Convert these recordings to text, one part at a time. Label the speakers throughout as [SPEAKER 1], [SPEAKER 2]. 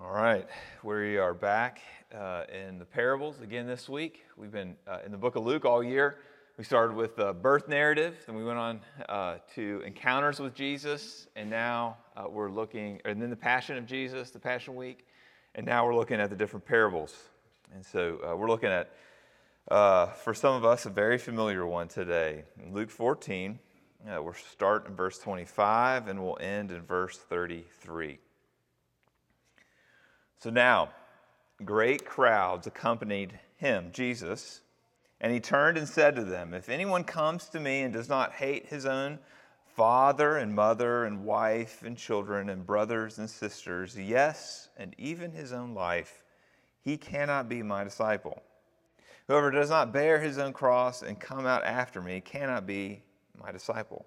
[SPEAKER 1] All right, we are back uh, in the parables again this week. We've been uh, in the book of Luke all year. We started with the birth narrative, then we went on uh, to encounters with Jesus, and now uh, we're looking, and then the Passion of Jesus, the Passion Week, and now we're looking at the different parables. And so uh, we're looking at, uh, for some of us, a very familiar one today. In Luke 14, we'll start in verse 25 and we'll end in verse 33. So now, great crowds accompanied him, Jesus, and he turned and said to them, If anyone comes to me and does not hate his own father and mother and wife and children and brothers and sisters, yes, and even his own life, he cannot be my disciple. Whoever does not bear his own cross and come out after me cannot be my disciple.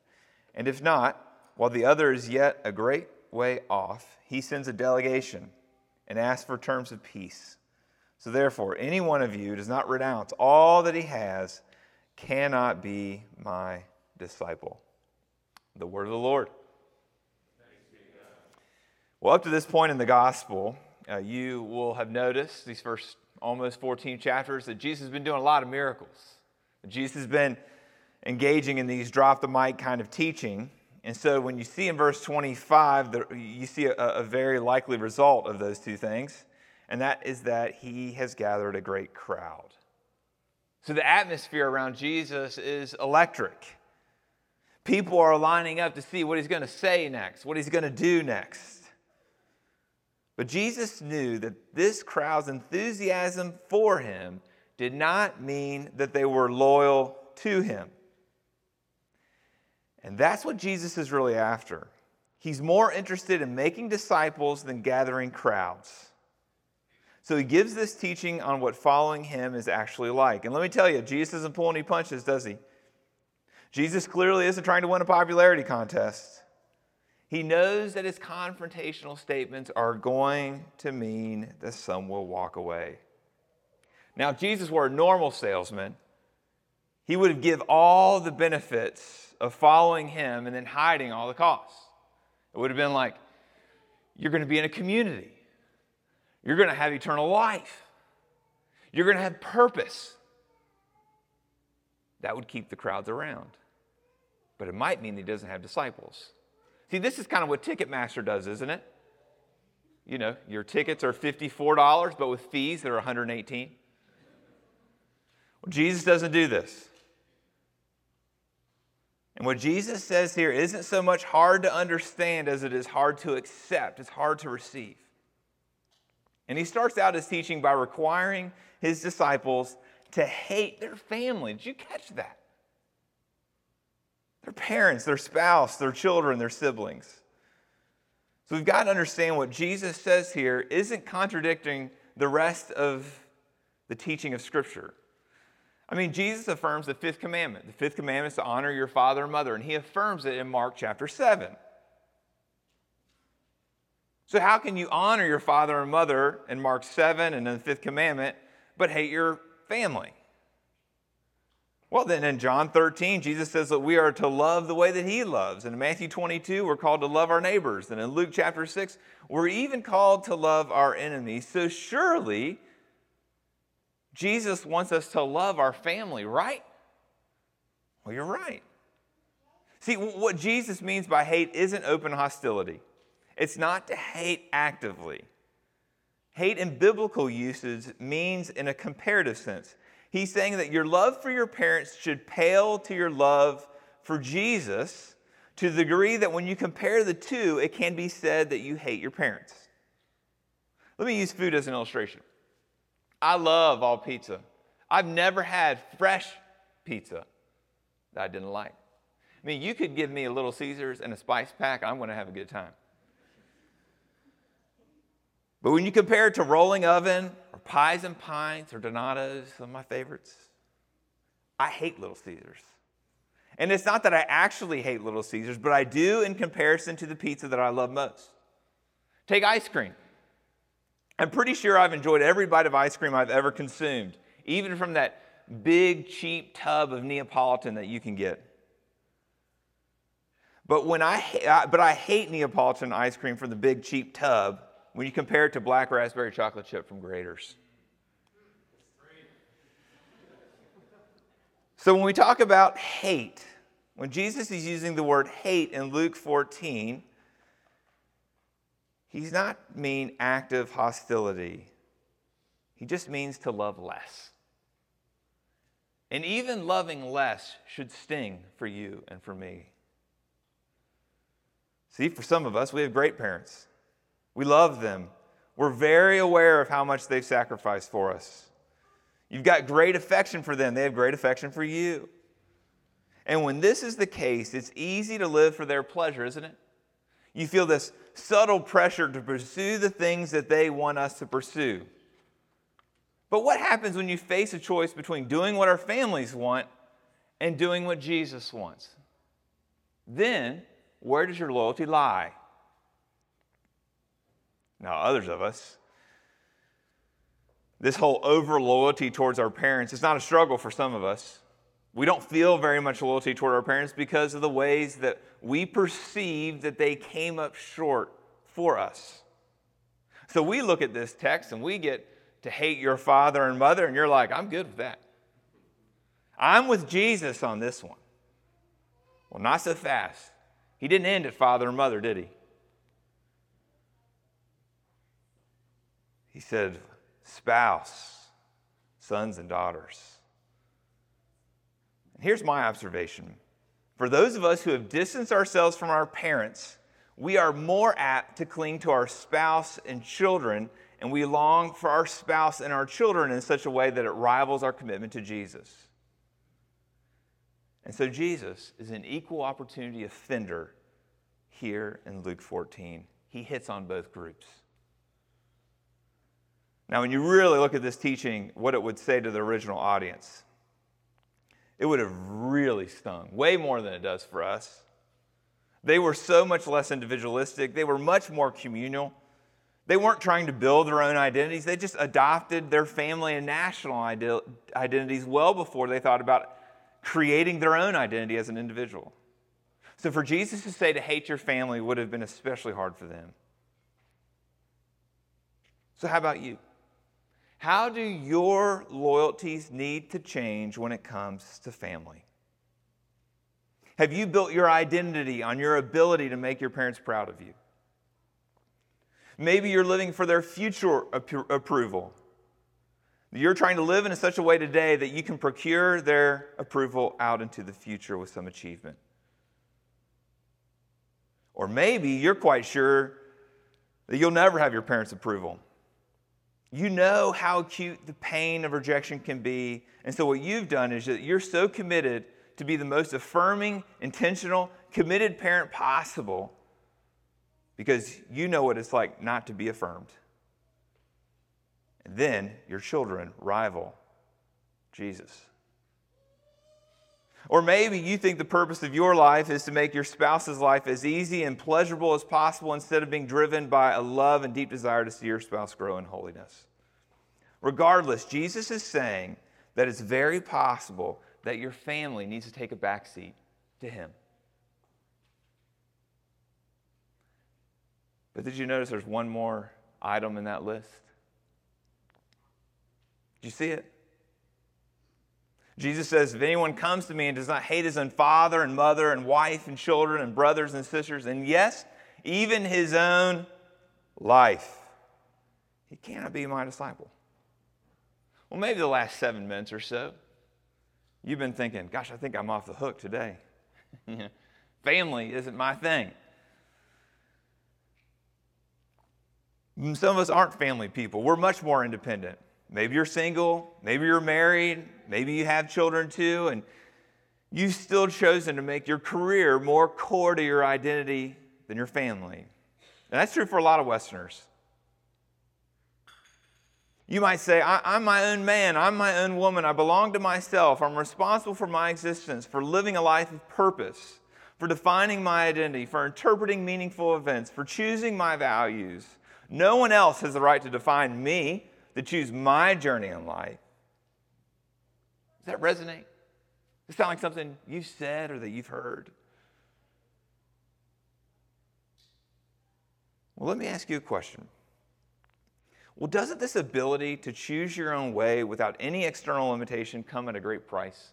[SPEAKER 1] And if not, while the other is yet a great way off, he sends a delegation and asks for terms of peace. So therefore, any one of you does not renounce all that he has cannot be my disciple. The word of the Lord. Well, up to this point in the gospel, uh, you will have noticed these first almost 14 chapters that Jesus has been doing a lot of miracles. Jesus has been engaging in these drop the mic kind of teaching. And so when you see in verse 25, you see a, a very likely result of those two things, and that is that he has gathered a great crowd. So the atmosphere around Jesus is electric. People are lining up to see what he's going to say next, what he's going to do next. But Jesus knew that this crowd's enthusiasm for him did not mean that they were loyal to him. And that's what Jesus is really after. He's more interested in making disciples than gathering crowds. So he gives this teaching on what following him is actually like. And let me tell you, Jesus doesn't pull any punches, does he? Jesus clearly isn't trying to win a popularity contest. He knows that his confrontational statements are going to mean that some will walk away. Now, if Jesus were a normal salesman, he would have give all the benefits of following him and then hiding all the costs. It would have been like, you're going to be in a community, you're going to have eternal life, you're going to have purpose. That would keep the crowds around. But it might mean he doesn't have disciples. See, this is kind of what Ticketmaster does, isn't it? You know, your tickets are $54, but with fees, they're 118 Well, Jesus doesn't do this. And what Jesus says here isn't so much hard to understand as it is hard to accept, it's hard to receive. And he starts out his teaching by requiring his disciples to hate their family. Did you catch that? Their parents, their spouse, their children, their siblings. So we've got to understand what Jesus says here isn't contradicting the rest of the teaching of Scripture. I mean, Jesus affirms the fifth commandment. The fifth commandment is to honor your father and mother, and he affirms it in Mark chapter 7. So, how can you honor your father and mother in Mark 7 and in the fifth commandment, but hate your family? Well, then in John 13, Jesus says that we are to love the way that he loves. And in Matthew 22, we're called to love our neighbors. And in Luke chapter 6, we're even called to love our enemies. So, surely, Jesus wants us to love our family, right? Well, you're right. See, what Jesus means by hate isn't open hostility, it's not to hate actively. Hate in biblical usage means in a comparative sense. He's saying that your love for your parents should pale to your love for Jesus to the degree that when you compare the two, it can be said that you hate your parents. Let me use food as an illustration. I love all pizza. I've never had fresh pizza that I didn't like. I mean, you could give me a Little Caesars and a spice pack, I'm going to have a good time. But when you compare it to Rolling Oven or Pies and Pints or Donato's, some of my favorites, I hate Little Caesars. And it's not that I actually hate Little Caesars, but I do in comparison to the pizza that I love most. Take ice cream. I'm pretty sure I've enjoyed every bite of ice cream I've ever consumed, even from that big, cheap tub of Neapolitan that you can get. But, when I, but I hate Neapolitan ice cream from the big, cheap tub when you compare it to black raspberry chocolate chip from Graeter's. So, when we talk about hate, when Jesus is using the word hate in Luke 14, he's not mean active hostility. He just means to love less. And even loving less should sting for you and for me. See, for some of us, we have great parents. We love them. We're very aware of how much they've sacrificed for us. You've got great affection for them, they have great affection for you. And when this is the case, it's easy to live for their pleasure, isn't it? You feel this subtle pressure to pursue the things that they want us to pursue. But what happens when you face a choice between doing what our families want and doing what Jesus wants? Then, where does your loyalty lie? Now, others of us, this whole over loyalty towards our parents is not a struggle for some of us. We don't feel very much loyalty toward our parents because of the ways that we perceive that they came up short for us. So we look at this text and we get to hate your father and mother, and you're like, I'm good with that. I'm with Jesus on this one. Well, not so fast. He didn't end at father and mother, did he? He said, spouse, sons and daughters. Here's my observation for those of us who have distanced ourselves from our parents, we are more apt to cling to our spouse and children, and we long for our spouse and our children in such a way that it rivals our commitment to Jesus. And so Jesus is an equal opportunity offender here in Luke 14. He hits on both groups. Now, when you really look at this teaching, what it would say to the original audience, it would have really stung, way more than it does for us. They were so much less individualistic, they were much more communal. They weren't trying to build their own identities, they just adopted their family and national identities well before they thought about creating their own identity as an individual. So for Jesus to say to hate your family would have been especially hard for them. So, how about you? How do your loyalties need to change when it comes to family? Have you built your identity on your ability to make your parents proud of you? Maybe you're living for their future approval. You're trying to live in such a way today that you can procure their approval out into the future with some achievement. Or maybe you're quite sure that you'll never have your parents' approval. You know how acute the pain of rejection can be. And so, what you've done is that you're so committed to be the most affirming, intentional, committed parent possible because you know what it's like not to be affirmed. And then your children rival Jesus. Or maybe you think the purpose of your life is to make your spouse's life as easy and pleasurable as possible instead of being driven by a love and deep desire to see your spouse grow in holiness. Regardless, Jesus is saying that it's very possible that your family needs to take a backseat to Him. But did you notice there's one more item in that list? Did you see it? Jesus says, If anyone comes to me and does not hate his own father and mother and wife and children and brothers and sisters, and yes, even his own life, he cannot be my disciple. Well, maybe the last seven minutes or so, you've been thinking, gosh, I think I'm off the hook today. Family isn't my thing. Mm, some of us aren't family people. We're much more independent. Maybe you're single, maybe you're married, maybe you have children too, and you've still chosen to make your career more core to your identity than your family. And that's true for a lot of Westerners. You might say, I, am my own man, I'm my own woman, I belong to myself, I'm responsible for my existence, for living a life of purpose, for defining my identity, for interpreting meaningful events, for choosing my values. No one else has the right to define me, to choose my journey in life. Does that resonate? Does it sound like something you've said or that you've heard? Well, let me ask you a question. Well, doesn't this ability to choose your own way without any external limitation come at a great price?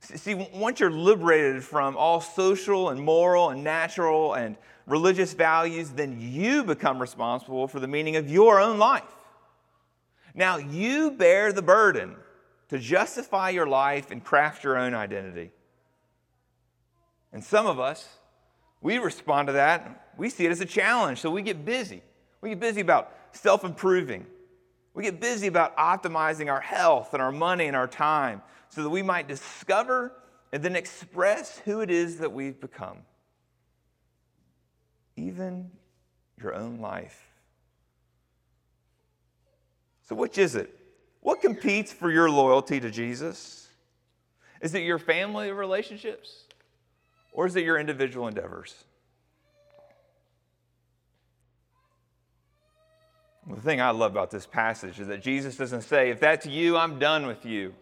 [SPEAKER 1] See, once you're liberated from all social and moral and natural and religious values, then you become responsible for the meaning of your own life. Now, you bear the burden to justify your life and craft your own identity. And some of us, we respond to that. We see it as a challenge, so we get busy. We get busy about self improving. We get busy about optimizing our health and our money and our time so that we might discover and then express who it is that we've become. Even your own life. So, which is it? What competes for your loyalty to Jesus? Is it your family relationships? Or is it your individual endeavors? The thing I love about this passage is that Jesus doesn't say, if that's you, I'm done with you.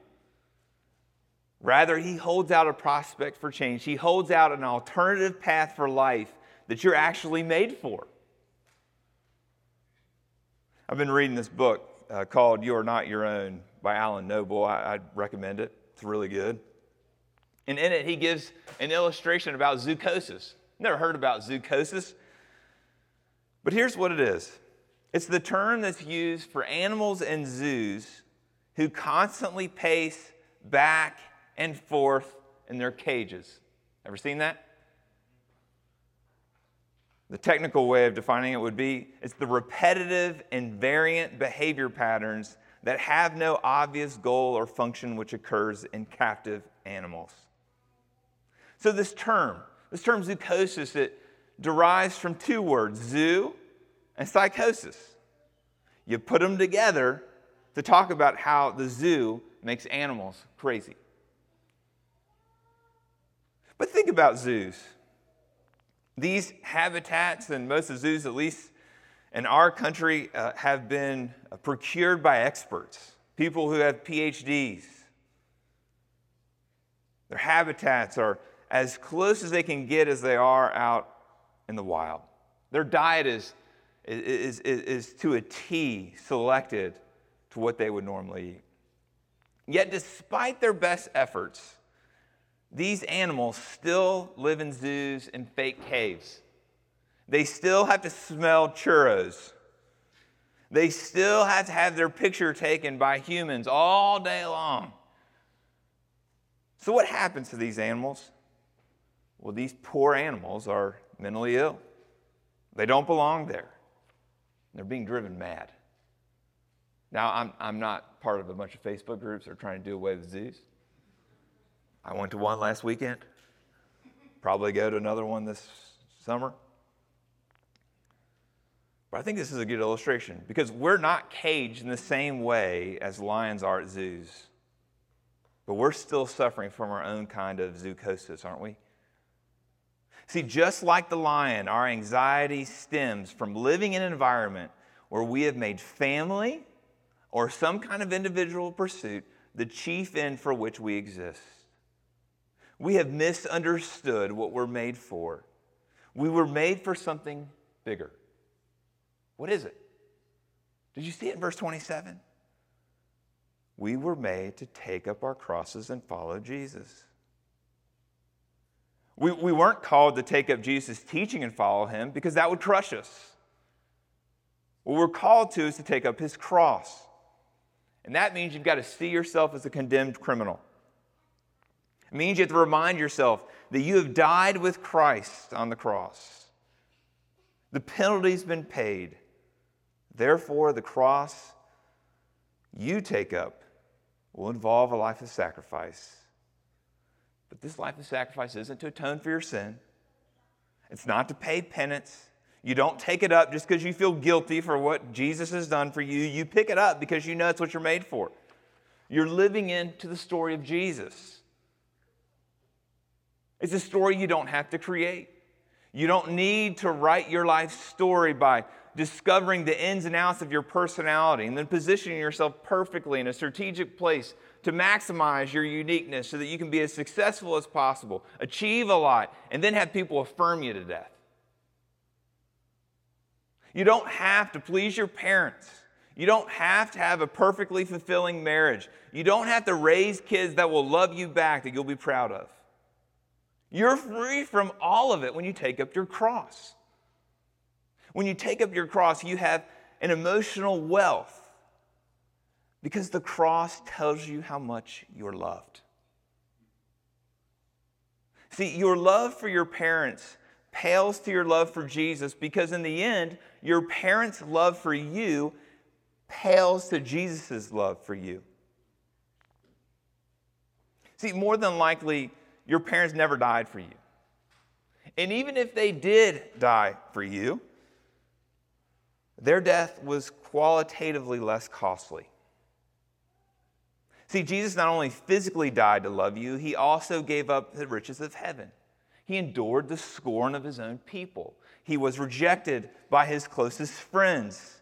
[SPEAKER 1] Rather, he holds out a prospect for change. He holds out an alternative path for life that you're actually made for. I've been reading this book uh, called You Are Not Your Own by Alan Noble. I, I'd recommend it, it's really good. And in it, he gives an illustration about zoochosis. Never heard about zoochosis. But here's what it is it's the term that's used for animals in zoos who constantly pace back and forth in their cages. Ever seen that? The technical way of defining it would be it's the repetitive invariant behavior patterns that have no obvious goal or function which occurs in captive animals. So, this term, this term zoochosis, it derives from two words, zoo and psychosis. You put them together to talk about how the zoo makes animals crazy. But think about zoos. These habitats, and most of zoos, at least in our country, uh, have been procured by experts, people who have PhDs. Their habitats are as close as they can get as they are out in the wild. Their diet is, is, is, is to a T selected to what they would normally eat. Yet, despite their best efforts, these animals still live in zoos and fake caves. They still have to smell churros. They still have to have their picture taken by humans all day long. So, what happens to these animals? Well, these poor animals are mentally ill. They don't belong there. They're being driven mad. Now, I'm, I'm not part of a bunch of Facebook groups that are trying to do away with zoos. I went to one last weekend. Probably go to another one this summer. But I think this is a good illustration because we're not caged in the same way as lions are at zoos. But we're still suffering from our own kind of zoochosis, aren't we? See, just like the lion, our anxiety stems from living in an environment where we have made family or some kind of individual pursuit the chief end for which we exist. We have misunderstood what we're made for. We were made for something bigger. What is it? Did you see it in verse 27? We were made to take up our crosses and follow Jesus. We, we weren't called to take up Jesus' teaching and follow him because that would crush us. What we're called to is to take up his cross. And that means you've got to see yourself as a condemned criminal. It means you have to remind yourself that you have died with Christ on the cross. The penalty's been paid. Therefore, the cross you take up will involve a life of sacrifice. But this life of sacrifice isn't to atone for your sin, it's not to pay penance, You don't take it up just because you feel guilty for what Jesus has done for you. You pick it up because you know it's what you're made for. You're living into the story of Jesus. It's a story you don't have to create. You don't need to write your life story by discovering the ins and outs of your personality and then positioning yourself perfectly in a strategic place to maximize your uniqueness so that you can be as successful as possible, achieve a lot, and then have people affirm you to death. You don't have to please your parents. You don't have to have a perfectly fulfilling marriage. You don't have to raise kids that will love you back, that you'll be proud of. You're free from all of it when you take up your cross. When you take up your cross, you have an emotional wealth because the cross tells you how much you're loved. See, your love for your parents pales to your love for Jesus because, in the end, your parents' love for you pales to Jesus' love for you. See, more than likely, your parents never died for you. And even if they did die for you, their death was qualitatively less costly. See, Jesus not only physically died to love you, he also gave up the riches of heaven. He endured the scorn of his own people. He was rejected by his closest friends.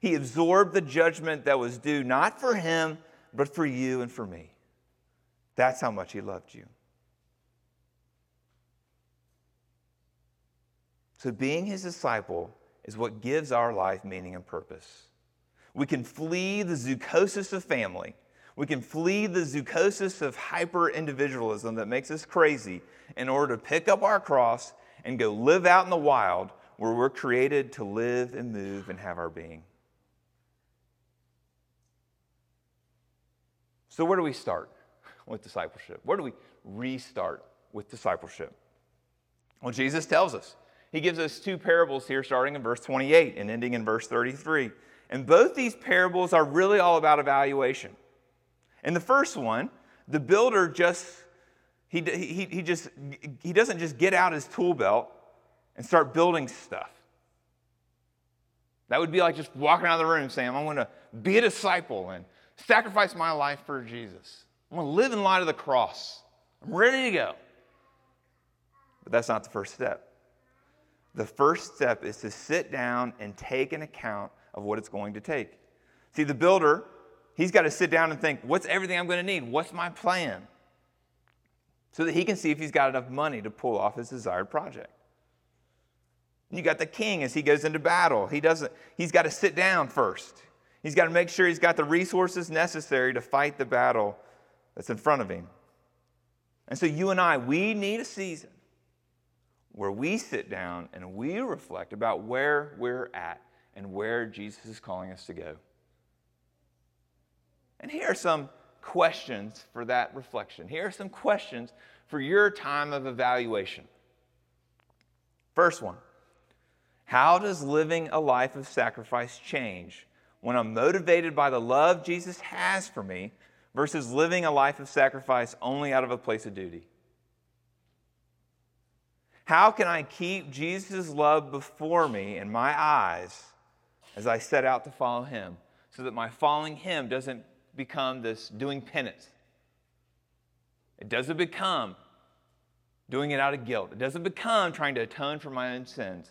[SPEAKER 1] He absorbed the judgment that was due not for him, but for you and for me. That's how much he loved you. So, being his disciple is what gives our life meaning and purpose. We can flee the zoochosis of family we can flee the zoochosis of hyper individualism that makes us crazy in order to pick up our cross and go live out in the wild where we're created to live and move and have our being. So, where do we start with discipleship? Where do we restart with discipleship? Well, Jesus tells us. He gives us two parables here, starting in verse 28 and ending in verse 33. And both these parables are really all about evaluation. In the first one, the builder just he, he, he just he doesn't just get out his tool belt and start building stuff. That would be like just walking out of the room saying, I'm going to be a disciple and sacrifice my life for Jesus. I'm going to live in light of the cross. I'm ready to go. But that's not the first step. The first step is to sit down and take an account of what it's going to take. See, the builder He's got to sit down and think, what's everything I'm going to need? What's my plan? So that he can see if he's got enough money to pull off his desired project. You got the king as he goes into battle. He doesn't, he's got to sit down first. He's got to make sure he's got the resources necessary to fight the battle that's in front of him. And so you and I, we need a season where we sit down and we reflect about where we're at and where Jesus is calling us to go. And here are some questions for that reflection. Here are some questions for your time of evaluation. First one How does living a life of sacrifice change when I'm motivated by the love Jesus has for me versus living a life of sacrifice only out of a place of duty? How can I keep Jesus' love before me in my eyes as I set out to follow him so that my following him doesn't become this doing penance. It doesn't become doing it out of guilt. It doesn't become trying to atone for my own sins,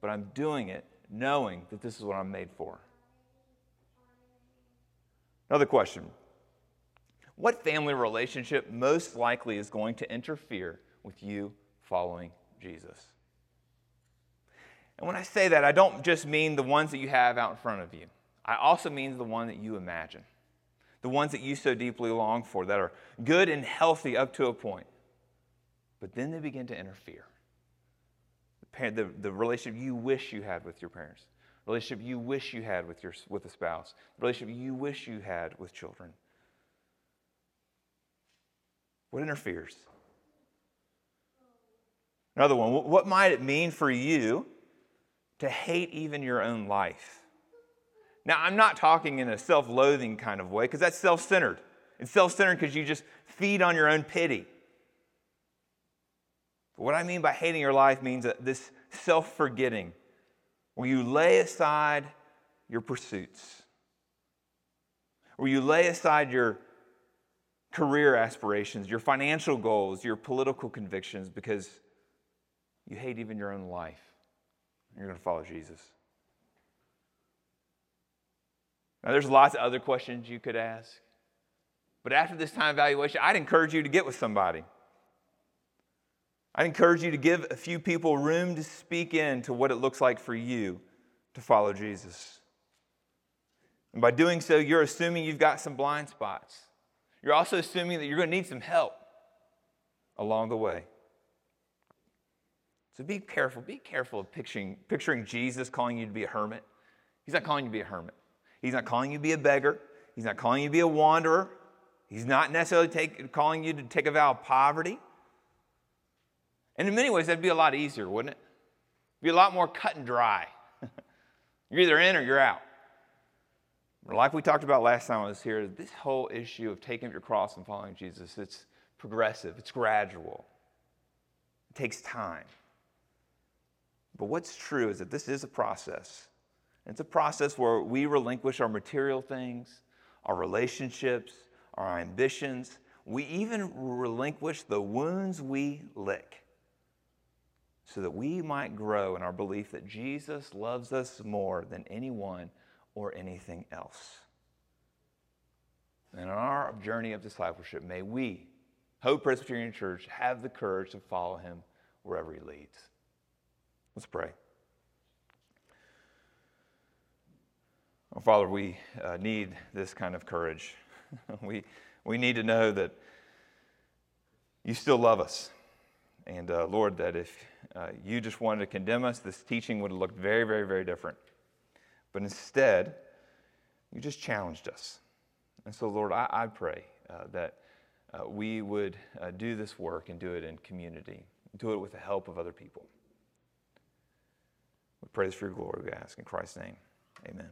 [SPEAKER 1] but I'm doing it knowing that this is what I'm made for. Another question What family relationship most likely is going to interfere with you following Jesus? And when I say that, I don't just mean the ones that you have out in front of you, I also mean the one that you imagine the ones that you so deeply long for, that are good and healthy up to a point. But then they begin to interfere. The, the, the relationship you wish you had with your parents, the relationship you wish you had with, your, with a spouse, the relationship you wish you had with children. What interferes? Another one, what might it mean for you to hate even your own life? Now, I'm not talking in a self loathing kind of way because that's self centered. It's self centered because you just feed on your own pity. But what I mean by hating your life means that this self forgetting, where you lay aside your pursuits? where you lay aside your career aspirations, your financial goals, your political convictions because you hate even your own life? You're going to follow Jesus. Now, there's lots of other questions you could ask. But after this time evaluation, I'd encourage you to get with somebody. I'd encourage you to give a few people room to speak in to what it looks like for you to follow Jesus. And by doing so, you're assuming you've got some blind spots. You're also assuming that you're going to need some help along the way. So be careful. Be careful of picturing, picturing Jesus calling you to be a hermit. He's not calling you to be a hermit. He's not calling you to be a beggar. He's not calling you to be a wanderer. He's not necessarily take, calling you to take a vow of poverty. And in many ways, that'd be a lot easier, wouldn't it? It'd be a lot more cut and dry. you're either in or you're out. Like we talked about last time I was here, this whole issue of taking up your cross and following Jesus, it's progressive, it's gradual, it takes time. But what's true is that this is a process. It's a process where we relinquish our material things, our relationships, our ambitions. We even relinquish the wounds we lick so that we might grow in our belief that Jesus loves us more than anyone or anything else. And on our journey of discipleship, may we, Hope Presbyterian Church, have the courage to follow him wherever he leads. Let's pray. Oh, Father, we uh, need this kind of courage. we, we need to know that you still love us. And uh, Lord, that if uh, you just wanted to condemn us, this teaching would have looked very, very, very different. But instead, you just challenged us. And so, Lord, I, I pray uh, that uh, we would uh, do this work and do it in community, do it with the help of other people. We pray this for your glory, we ask. In Christ's name, amen.